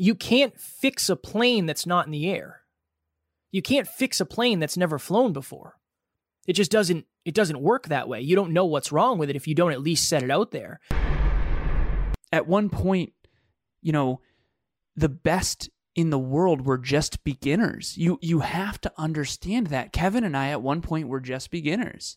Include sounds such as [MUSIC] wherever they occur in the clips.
You can't fix a plane that's not in the air. You can't fix a plane that's never flown before. It just doesn't it doesn't work that way. You don't know what's wrong with it if you don't at least set it out there. At one point, you know, the best in the world were just beginners. You you have to understand that. Kevin and I at one point were just beginners.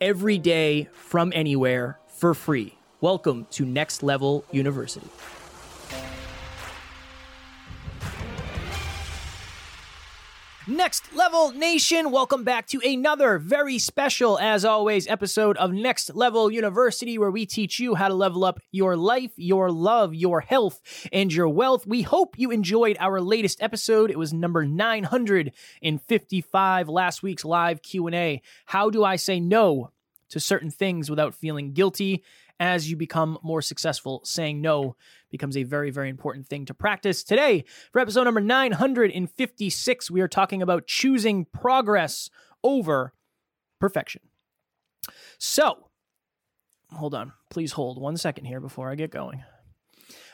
every day from anywhere for free. Welcome to Next Level University. Next Level Nation, welcome back to another very special, as always, episode of Next Level University, where we teach you how to level up your life, your love, your health, and your wealth. We hope you enjoyed our latest episode. It was number 955, last week's live Q&A. How do I say no to certain things without feeling guilty? As you become more successful, saying no becomes a very, very important thing to practice. Today, for episode number 956, we are talking about choosing progress over perfection. So, hold on. Please hold one second here before I get going.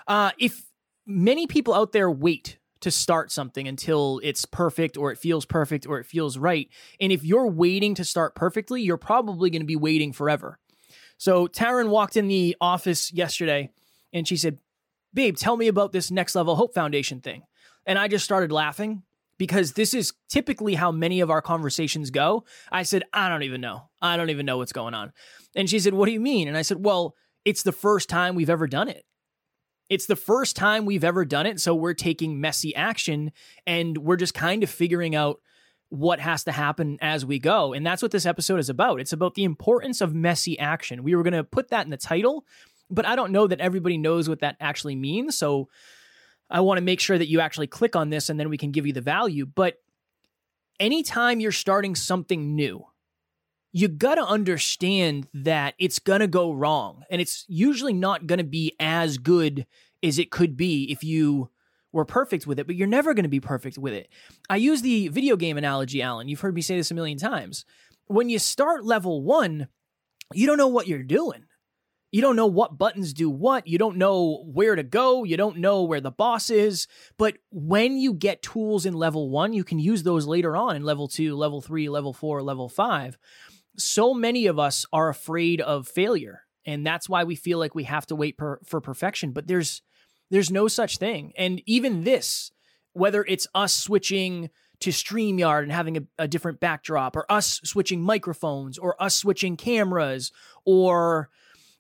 Uh, if many people out there wait to start something until it's perfect or it feels perfect or it feels right. And if you're waiting to start perfectly, you're probably going to be waiting forever. So Taryn walked in the office yesterday and she said, Babe, tell me about this Next Level Hope Foundation thing. And I just started laughing because this is typically how many of our conversations go. I said, I don't even know. I don't even know what's going on. And she said, What do you mean? And I said, Well, it's the first time we've ever done it. It's the first time we've ever done it. So we're taking messy action and we're just kind of figuring out what has to happen as we go. And that's what this episode is about. It's about the importance of messy action. We were going to put that in the title, but I don't know that everybody knows what that actually means. So I want to make sure that you actually click on this and then we can give you the value. But anytime you're starting something new, you got to understand that it's going to go wrong. And it's usually not going to be as good as it could be if you were perfect with it, but you're never going to be perfect with it. I use the video game analogy, Alan. You've heard me say this a million times. When you start level one, you don't know what you're doing. You don't know what buttons do what. You don't know where to go. You don't know where the boss is. But when you get tools in level one, you can use those later on in level two, level three, level four, level five. So many of us are afraid of failure. And that's why we feel like we have to wait per, for perfection. But there's there's no such thing. And even this, whether it's us switching to StreamYard and having a, a, different backdrop, or us switching microphones, or us switching cameras, or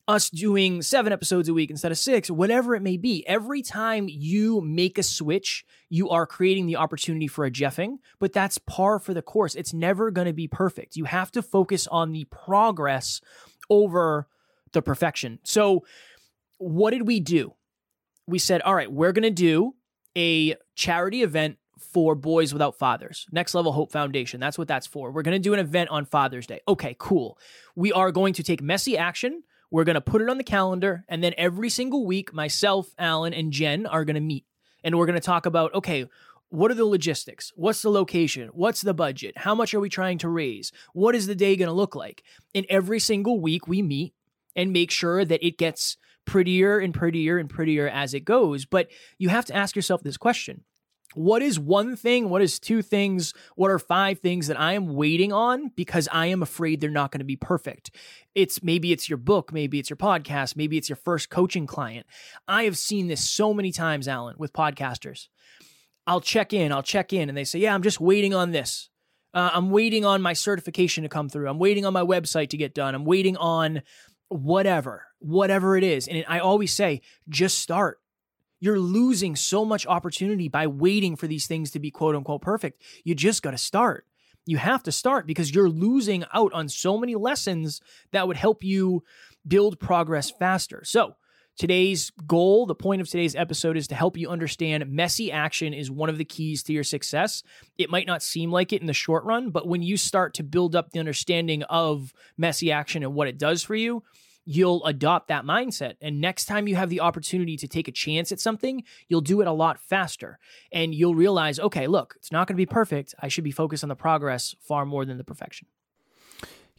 us doing seven episodes a week instead of six, whatever it may be, every time you make a switch, you are creating the opportunity for a jeffing, but that's par for the course. It's never going to be perfect. You have to focus on the progress over the perfection. So, what did we do? We said, all right, we're going to do a charity event for Boys Without Fathers, Next Level Hope Foundation. That's what that's for. We're going to do an event on Father's Day. Okay, cool. We are going to take messy action. We're going to put it on the calendar. And then every single week, myself, Alan, and Jen are going to meet. And we're going to talk about, okay, what are the logistics? What's the location? What's the budget? How much are we trying to raise? What is the day going to look like? And every single week, we meet and make sure that it gets prettier and prettier and prettier as it goes. But you have to ask yourself this question. What is one thing? What is two things? What are five things that I am waiting on because I am afraid they're not going to be perfect? It's maybe it's your book, maybe it's your podcast, maybe it's your first coaching client. I have seen this so many times, Alan, with podcasters. I'll check in, I'll check in, and they say, Yeah, I'm just waiting on this. Uh, I'm waiting on my certification to come through. I'm waiting on my website to get done. I'm waiting on whatever, whatever it is. And I always say, just start. You're losing so much opportunity by waiting for these things to be quote unquote perfect. You just got to start. You have to start because you're losing out on so many lessons that would help you build progress faster. So, Today's goal, the point of today's episode is to help you understand messy action is one of the keys to your success. It might not seem like it in the short run, but when you start to build up the understanding of messy action and what it does for you, you'll adopt that mindset. And next time you have the opportunity to take a chance at something, you'll do it a lot faster. And you'll realize, okay, look, it's not going to be perfect. I should be focused on the progress far more than the perfection.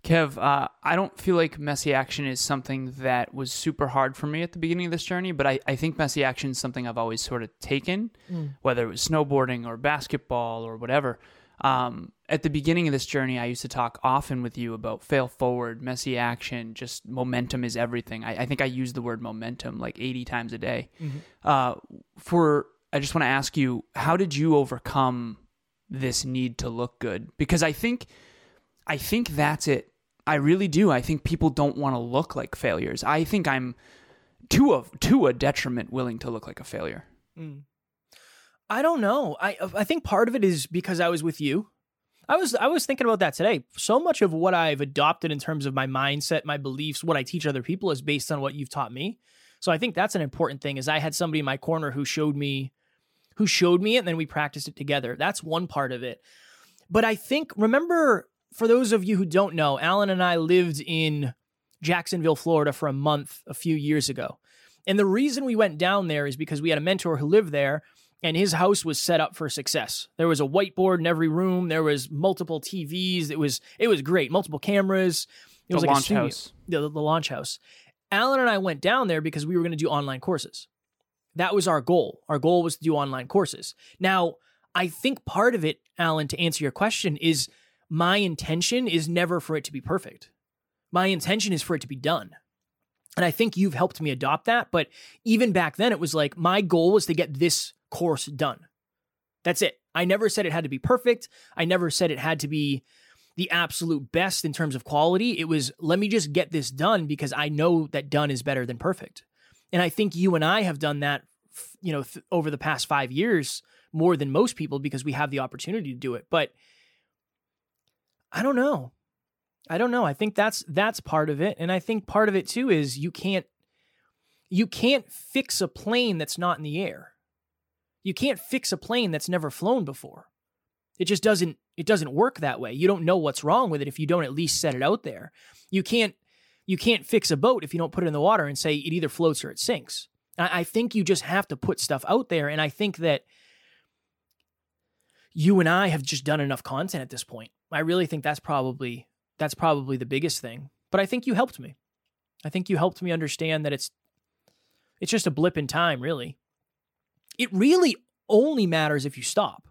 Kev, uh, I don't feel like messy action is something that was super hard for me at the beginning of this journey, but I, I think messy action is something I've always sort of taken, mm. whether it was snowboarding or basketball or whatever. Um, at the beginning of this journey, I used to talk often with you about fail forward, messy action, just momentum is everything. I, I think I use the word momentum like 80 times a day. Mm-hmm. Uh, for, I just want to ask you, how did you overcome this need to look good? Because I think, I think that's it I really do. I think people don't want to look like failures. I think I'm to a to a detriment willing to look like a failure. Mm. I don't know. I I think part of it is because I was with you. I was I was thinking about that today. So much of what I've adopted in terms of my mindset, my beliefs, what I teach other people is based on what you've taught me. So I think that's an important thing is I had somebody in my corner who showed me who showed me it and then we practiced it together. That's one part of it. But I think remember for those of you who don't know, Alan and I lived in Jacksonville, Florida for a month a few years ago. And the reason we went down there is because we had a mentor who lived there and his house was set up for success. There was a whiteboard in every room, there was multiple TVs, it was it was great, multiple cameras. It the was like launch a house. The, the launch house. Alan and I went down there because we were going to do online courses. That was our goal. Our goal was to do online courses. Now, I think part of it, Alan, to answer your question, is my intention is never for it to be perfect. My intention is for it to be done. And I think you've helped me adopt that. But even back then, it was like my goal was to get this course done. That's it. I never said it had to be perfect. I never said it had to be the absolute best in terms of quality. It was, let me just get this done because I know that done is better than perfect. And I think you and I have done that, you know, th- over the past five years more than most people because we have the opportunity to do it. But I don't know. I don't know. I think that's that's part of it, and I think part of it too is you can't you can't fix a plane that's not in the air. You can't fix a plane that's never flown before. It just doesn't it doesn't work that way. You don't know what's wrong with it if you don't at least set it out there. You can't you can't fix a boat if you don't put it in the water and say it either floats or it sinks. I think you just have to put stuff out there, and I think that you and I have just done enough content at this point I really think that's probably that's probably the biggest thing. But I think you helped me. I think you helped me understand that it's it's just a blip in time, really. It really only matters if you stop.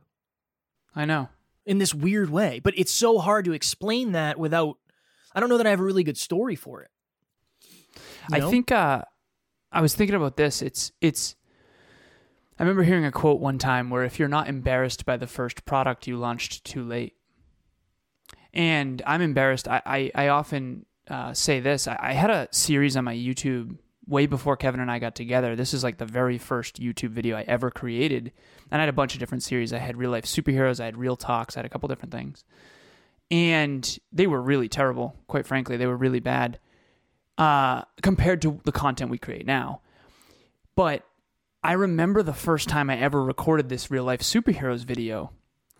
I know. In this weird way, but it's so hard to explain that without I don't know that I have a really good story for it. You know? I think uh I was thinking about this. It's it's I remember hearing a quote one time where if you're not embarrassed by the first product you launched too late. And I'm embarrassed. I, I, I often uh, say this. I, I had a series on my YouTube way before Kevin and I got together. This is like the very first YouTube video I ever created. And I had a bunch of different series. I had real life superheroes, I had real talks, I had a couple different things. And they were really terrible, quite frankly. They were really bad uh, compared to the content we create now. But I remember the first time I ever recorded this real life superheroes video.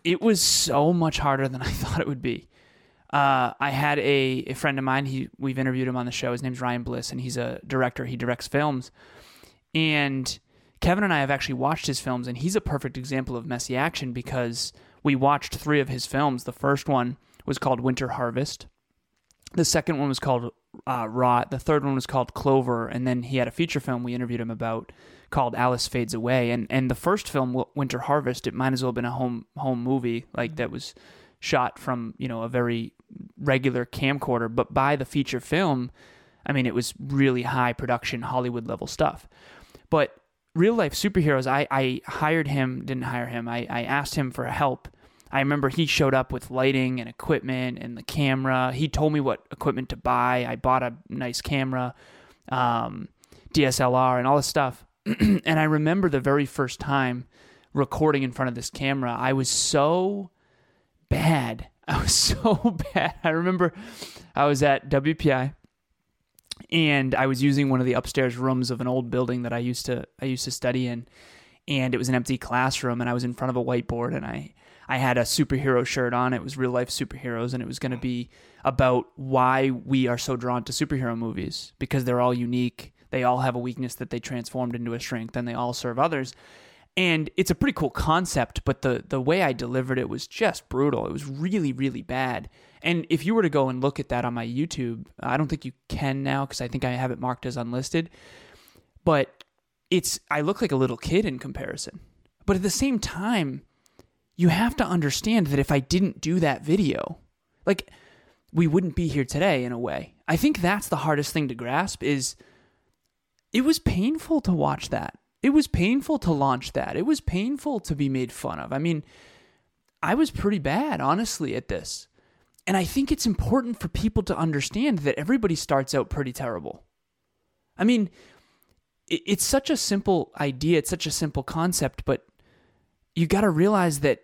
It was so much harder than I [LAUGHS] thought it would be. Uh, I had a, a friend of mine. He we've interviewed him on the show. His name's Ryan Bliss, and he's a director. He directs films, and Kevin and I have actually watched his films, and he's a perfect example of messy action because we watched three of his films. The first one was called Winter Harvest. The second one was called uh, Rot. The third one was called Clover, and then he had a feature film we interviewed him about called Alice Fades Away. And and the first film, Winter Harvest, it might as well have been a home home movie like that was shot from you know a very regular camcorder, but by the feature film, I mean, it was really high production Hollywood level stuff. But real life superheroes, I, I hired him, didn't hire him, I, I asked him for help. I remember he showed up with lighting and equipment and the camera. He told me what equipment to buy. I bought a nice camera, um, DSLR, and all this stuff. [CLEARS THROAT] and I remember the very first time recording in front of this camera, I was so bad [LAUGHS] I was so [LAUGHS] bad. I remember I was at WPI and I was using one of the upstairs rooms of an old building that I used to I used to study in, and it was an empty classroom, and I was in front of a whiteboard, and I I had a superhero shirt on. It was real life superheroes, and it was going to be about why we are so drawn to superhero movies because they're all unique. They all have a weakness that they transformed into a strength, and they all serve others. And it's a pretty cool concept, but the the way I delivered it was just brutal. It was really really bad. And if you were to go and look at that on my YouTube, I don't think you can now because I think I have it marked as unlisted. But it's I look like a little kid in comparison. But at the same time, you have to understand that if I didn't do that video, like we wouldn't be here today in a way. I think that's the hardest thing to grasp is it was painful to watch that. It was painful to launch that. It was painful to be made fun of. I mean, I was pretty bad, honestly, at this. And I think it's important for people to understand that everybody starts out pretty terrible. I mean, it's such a simple idea, it's such a simple concept, but you got to realize that,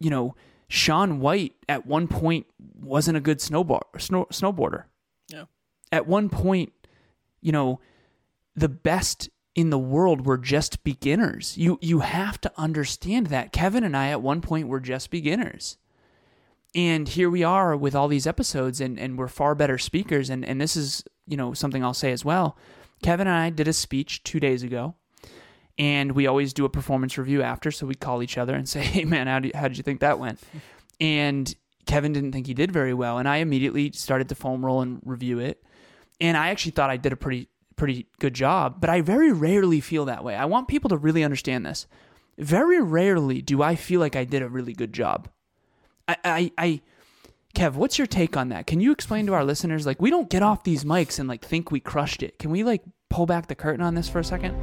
you know, Shaun White at one point wasn't a good snowboard, snow, snowboarder. Yeah. At one point, you know, the best in the world we're just beginners. You you have to understand that. Kevin and I at one point were just beginners. And here we are with all these episodes and, and we're far better speakers and, and this is, you know, something I'll say as well. Kevin and I did a speech two days ago and we always do a performance review after. So we call each other and say, [LAUGHS] Hey man, how, do, how did you think that went? [LAUGHS] And Kevin didn't think he did very well. And I immediately started to foam roll and review it. And I actually thought I did a pretty, pretty good job, but I very rarely feel that way. I want people to really understand this. Very rarely do I feel like I did a really good job. I, I, I Kev, what's your take on that? Can you explain to our listeners, like, we don't get off these mics and like think we crushed it. Can we like pull back the curtain on this for a second?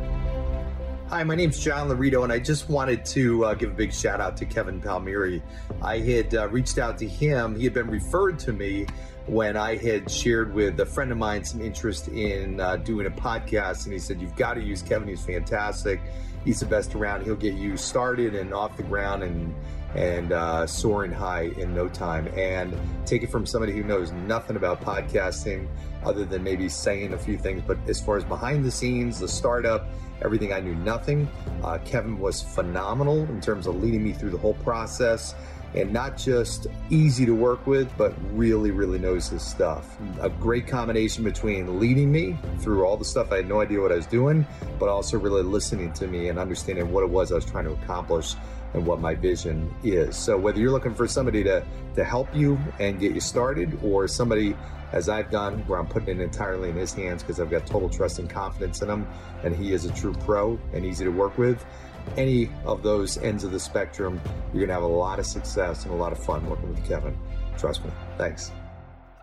Hi, my name's John Laurito, and I just wanted to uh, give a big shout out to Kevin Palmieri. I had uh, reached out to him. He had been referred to me when I had shared with a friend of mine some interest in uh, doing a podcast, and he said, You've got to use Kevin. He's fantastic. He's the best around. He'll get you started and off the ground and and uh, soaring high in no time. And take it from somebody who knows nothing about podcasting other than maybe saying a few things. But as far as behind the scenes, the startup, everything I knew nothing. Uh, Kevin was phenomenal in terms of leading me through the whole process and not just easy to work with, but really, really knows his stuff. A great combination between leading me through all the stuff I had no idea what I was doing, but also really listening to me and understanding what it was I was trying to accomplish and what my vision is. So whether you're looking for somebody to to help you and get you started, or somebody as I've done, where I'm putting it entirely in his hands because I've got total trust and confidence in him, and he is a true pro and easy to work with. Any of those ends of the spectrum, you're going to have a lot of success and a lot of fun working with Kevin. Trust me. Thanks.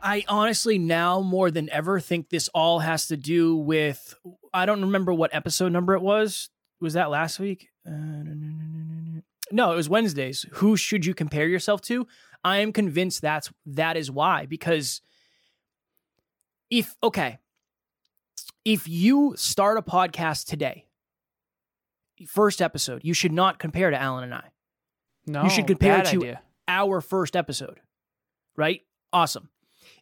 I honestly now more than ever think this all has to do with I don't remember what episode number it was. Was that last week? Uh, no, it was Wednesdays. Who should you compare yourself to? I am convinced that's that is why because if okay, if you start a podcast today, first episode, you should not compare to Alan and I. No, you should compare to idea. our first episode. Right? Awesome.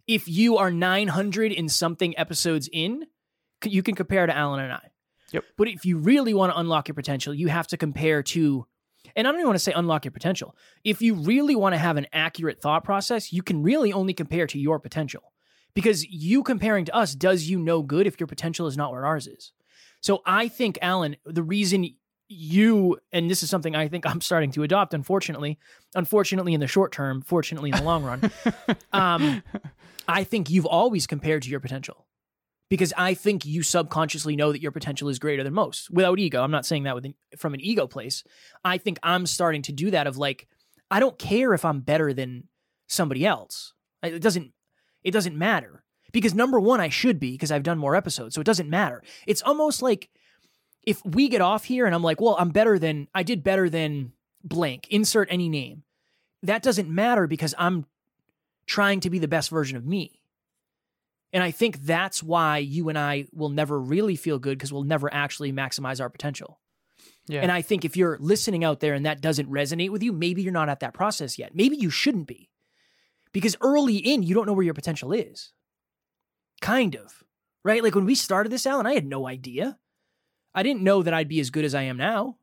If you are 900 and something episodes in, you can compare to Alan and I. Yep. But if you really want to unlock your potential, you have to compare to, and I don't even want to say unlock your potential. If you really want to have an accurate thought process, you can really only compare to your potential. Because you comparing to us does you no good if your potential is not where ours is. So I think, Alan, the reason you, and this is something I think I'm starting to adopt, unfortunately, unfortunately in the short term, fortunately in the long run, [LAUGHS] um, I think you've always compared to your potential because I think you subconsciously know that your potential is greater than most without ego. I'm not saying that with an, from an ego place. I think I'm starting to do that of like, I don't care if I'm better than somebody else. It doesn't, it doesn't matter because number one, I should be because I've done more episodes. So it doesn't matter. It's almost like if we get off here and I'm like, well, I'm better than, I did better than blank, insert any name. That doesn't matter because I'm trying to be the best version of me. And I think that's why you and I will never really feel good because we'll never actually maximize our potential. Yeah. And I think if you're listening out there and that doesn't resonate with you, maybe you're not at that process yet. Maybe you shouldn't be. Because early in, you don't know where your potential is. Kind of. right? Like when we started this, Alan, I had no idea. I didn't know that I'd be as good as I am now.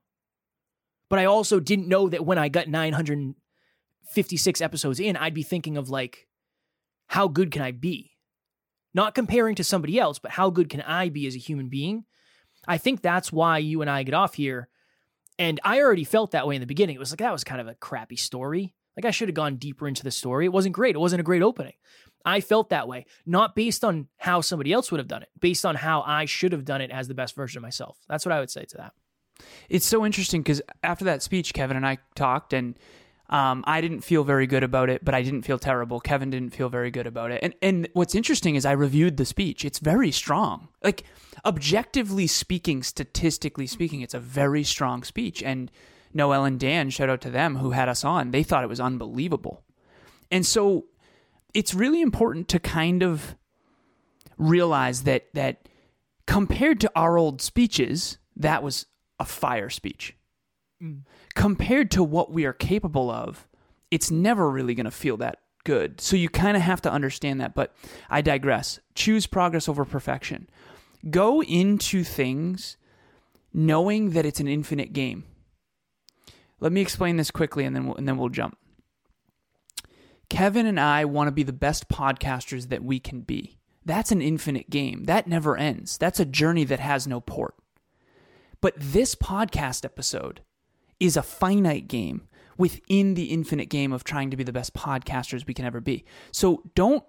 But I also didn't know that when I got 956 episodes in, I'd be thinking of like, how good can I be? Not comparing to somebody else, but how good can I be as a human being? I think that's why you and I get off here. And I already felt that way in the beginning. It was like, that was kind of a crappy story. Like I should have gone deeper into the story. It wasn't great. It wasn't a great opening. I felt that way, not based on how somebody else would have done it, based on how I should have done it as the best version of myself. That's what I would say to that. It's so interesting because after that speech, Kevin and I talked, and um, I didn't feel very good about it, but I didn't feel terrible. Kevin didn't feel very good about it. And and what's interesting is I reviewed the speech. It's very strong. Like objectively speaking, statistically speaking, it's a very strong speech. And Noel and Dan, shout out to them who had us on. They thought it was unbelievable. And so it's really important to kind of realize that that compared to our old speeches, that was a fire speech. Mm. Compared to what we are capable of, it's never really going to feel that good. So you kind of have to understand that, but I digress. Choose progress over perfection. Go into things knowing that it's an infinite game. Let me explain this quickly and then we'll, and then we'll jump. Kevin and I want to be the best podcasters that we can be. That's an infinite game. That never ends. That's a journey that has no port. But this podcast episode is a finite game within the infinite game of trying to be the best podcasters we can ever be. So don't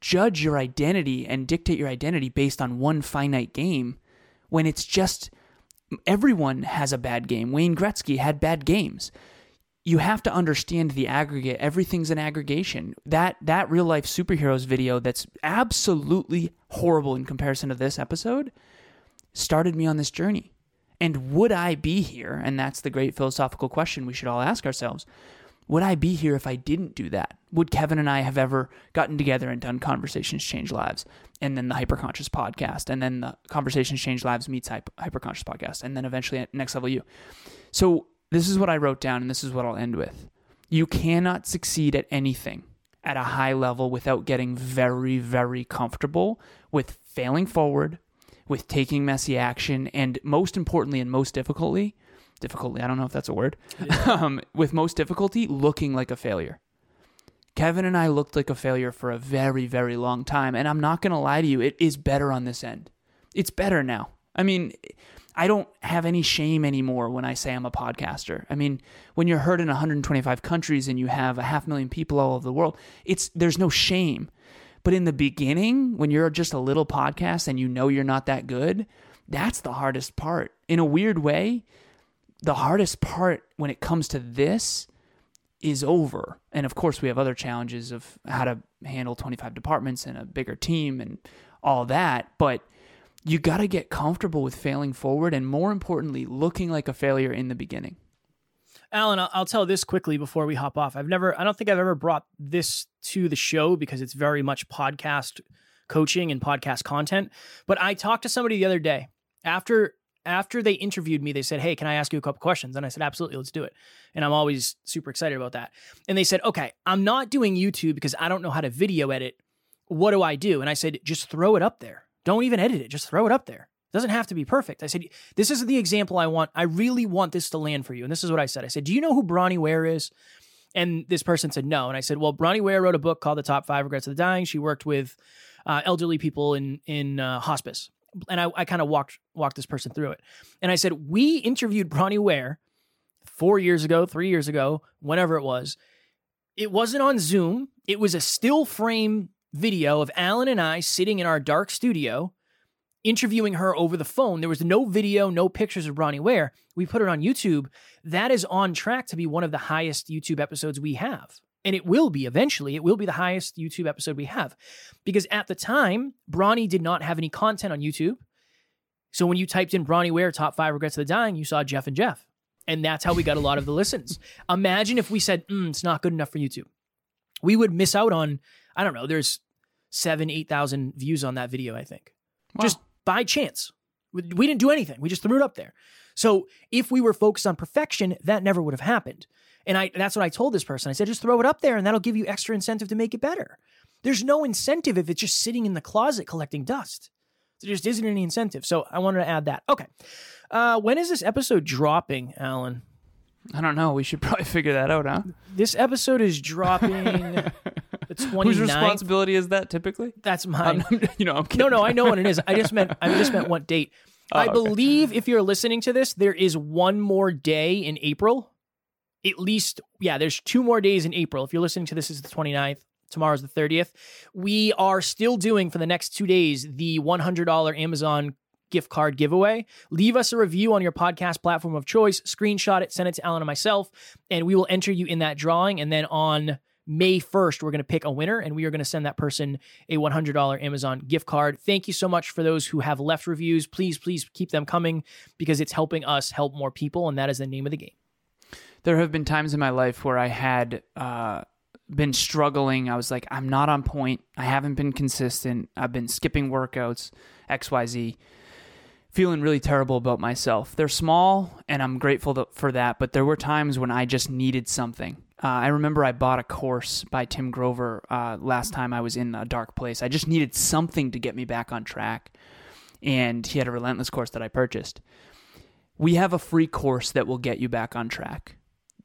judge your identity and dictate your identity based on one finite game when it's just everyone has a bad game. Wayne Gretzky had bad games. You have to understand the aggregate. Everything's an aggregation. That that real life superheroes video that's absolutely horrible in comparison to this episode started me on this journey. And would I be here? And that's the great philosophical question we should all ask ourselves. Would I be here if I didn't do that? Would Kevin and I have ever gotten together and done Conversations Change Lives and then the Hyperconscious podcast and then the Conversations Change Lives meets Hyperconscious podcast and then eventually Next Level You? So, this is what I wrote down and this is what I'll end with. You cannot succeed at anything at a high level without getting very, very comfortable with failing forward, with taking messy action, and most importantly and most difficultly, difficultly, I don't know if that's a word, [LAUGHS] um, with most difficulty, looking like a failure. Kevin and I looked like a failure for a very, very long time. And I'm not going to lie to you, it is better on this end. It's better now. I mean, I don't have any shame anymore when I say I'm a podcaster. I mean, when you're heard in 125 countries and you have a half million people all over the world, it's there's no shame. But in the beginning, when you're just a little podcast and you know you're not that good, that's the hardest part. In a weird way, the hardest part when it comes to this is over. And of course, we have other challenges of how to handle 25 departments and a bigger team and all that. But you got to get comfortable with failing forward and more importantly, looking like a failure in the beginning. Alan, I'll, tell this quickly before we hop off. I've never, I don't think I've ever brought this to the show because it's very much podcast coaching and podcast content. But I talked to somebody the other day after after they interviewed me, they said, Hey, can I ask you a couple questions? And I said, Absolutely, let's do it. And I'm always super excited about that. And they said, Okay, I'm not doing YouTube because I don't know how to video edit. What do I do? And I said, Just throw it up there. Don't even edit it, just throw it up there doesn't have to be perfect. I said, this is the example I want. I really want this to land for you. And this is what I said. I said, do you know who Bronnie Ware is? And this person said no. And I said, well, Bronnie Ware wrote a book called The Top Five Regrets of the Dying. She worked with uh, elderly people in in uh, hospice. And I, I kind of walked walked this person through it. And I said, we interviewed Bronnie Ware four years ago, three years ago, whenever it was. It wasn't on Zoom. It was a still frame video of Alan and I sitting in our dark studio interviewing her over the phone. There was no video, no pictures of Bronnie Ware. We put it on YouTube. That is on track to be one of the highest YouTube episodes we have. And it will be eventually, it will be the highest YouTube episode we have. Because at the time, Bronnie did not have any content on YouTube. So when you typed in Bronnie Ware top five regrets of the dying, you saw Jeff and Jeff. And that's how we got a lot of the listens. [LAUGHS] Imagine if we said, mm, it's not good enough for YouTube. We would miss out on, I don't know, there's seven, 8,000 views on that video, I think. Wow. Just by chance. We didn't do anything. We just threw it up there. So if we were focused on perfection, that never would have happened. And I that's what I told this person. I said, just throw it up there and that'll give you extra incentive to make it better. There's no incentive if it's just sitting in the closet collecting dust. There just isn't any incentive. So I wanted to add that. Okay. Uh, when is this episode dropping, Alan? I don't know. We should probably figure that out, huh? This episode is dropping [LAUGHS] 29th. Whose responsibility is that typically? That's mine. I'm, [LAUGHS] you know, I'm No, no, I know what it is. I just meant I just meant what [LAUGHS] date. Oh, I okay. believe if you're listening to this, there is one more day in April. At least, yeah, there's two more days in April. If you're listening to this, is the 29th. Tomorrow's the 30th. We are still doing for the next two days the $100 Amazon gift card giveaway. Leave us a review on your podcast platform of choice, screenshot it, send it to Alan and myself, and we will enter you in that drawing. And then on May 1st, we're going to pick a winner and we are going to send that person a $100 Amazon gift card. Thank you so much for those who have left reviews. Please, please keep them coming because it's helping us help more people. And that is the name of the game. There have been times in my life where I had uh, been struggling. I was like, I'm not on point. I haven't been consistent. I've been skipping workouts, XYZ. Feeling really terrible about myself. They're small, and I'm grateful for that, but there were times when I just needed something. Uh, I remember I bought a course by Tim Grover uh, last time I was in a dark place. I just needed something to get me back on track. And he had a relentless course that I purchased. We have a free course that will get you back on track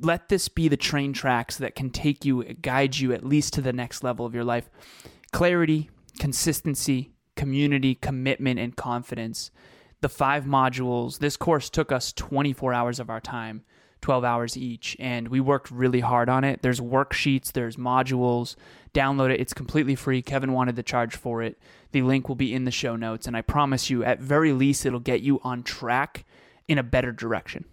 let this be the train tracks that can take you, guide you at least to the next level of your life. Clarity, consistency, community, commitment, and confidence. The five modules. This course took us 24 hours of our time, 12 hours each, and we worked really hard on it. There's worksheets, there's modules. Download it. It's completely free. Kevin wanted to charge for it. The link will be in the show notes, and I promise you, at very least, it'll get you on track in a better direction.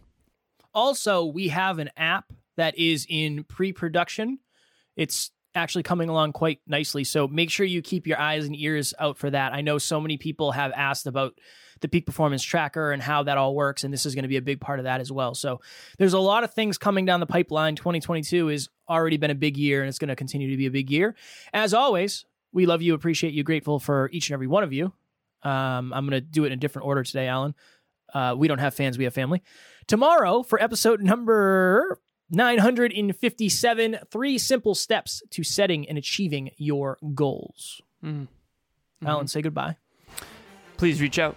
Also, we have an app that is in pre production. It's actually coming along quite nicely. So make sure you keep your eyes and ears out for that. I know so many people have asked about the peak performance tracker and how that all works. And this is going to be a big part of that as well. So there's a lot of things coming down the pipeline. 2022 has already been a big year and it's going to continue to be a big year. As always, we love you, appreciate you, grateful for each and every one of you. Um, I'm going to do it in a different order today, Alan. Uh, we don't have fans, we have family. Tomorrow, for episode number 957, three simple steps to setting and achieving your goals. Mhm. Alan, say goodbye. Please reach out.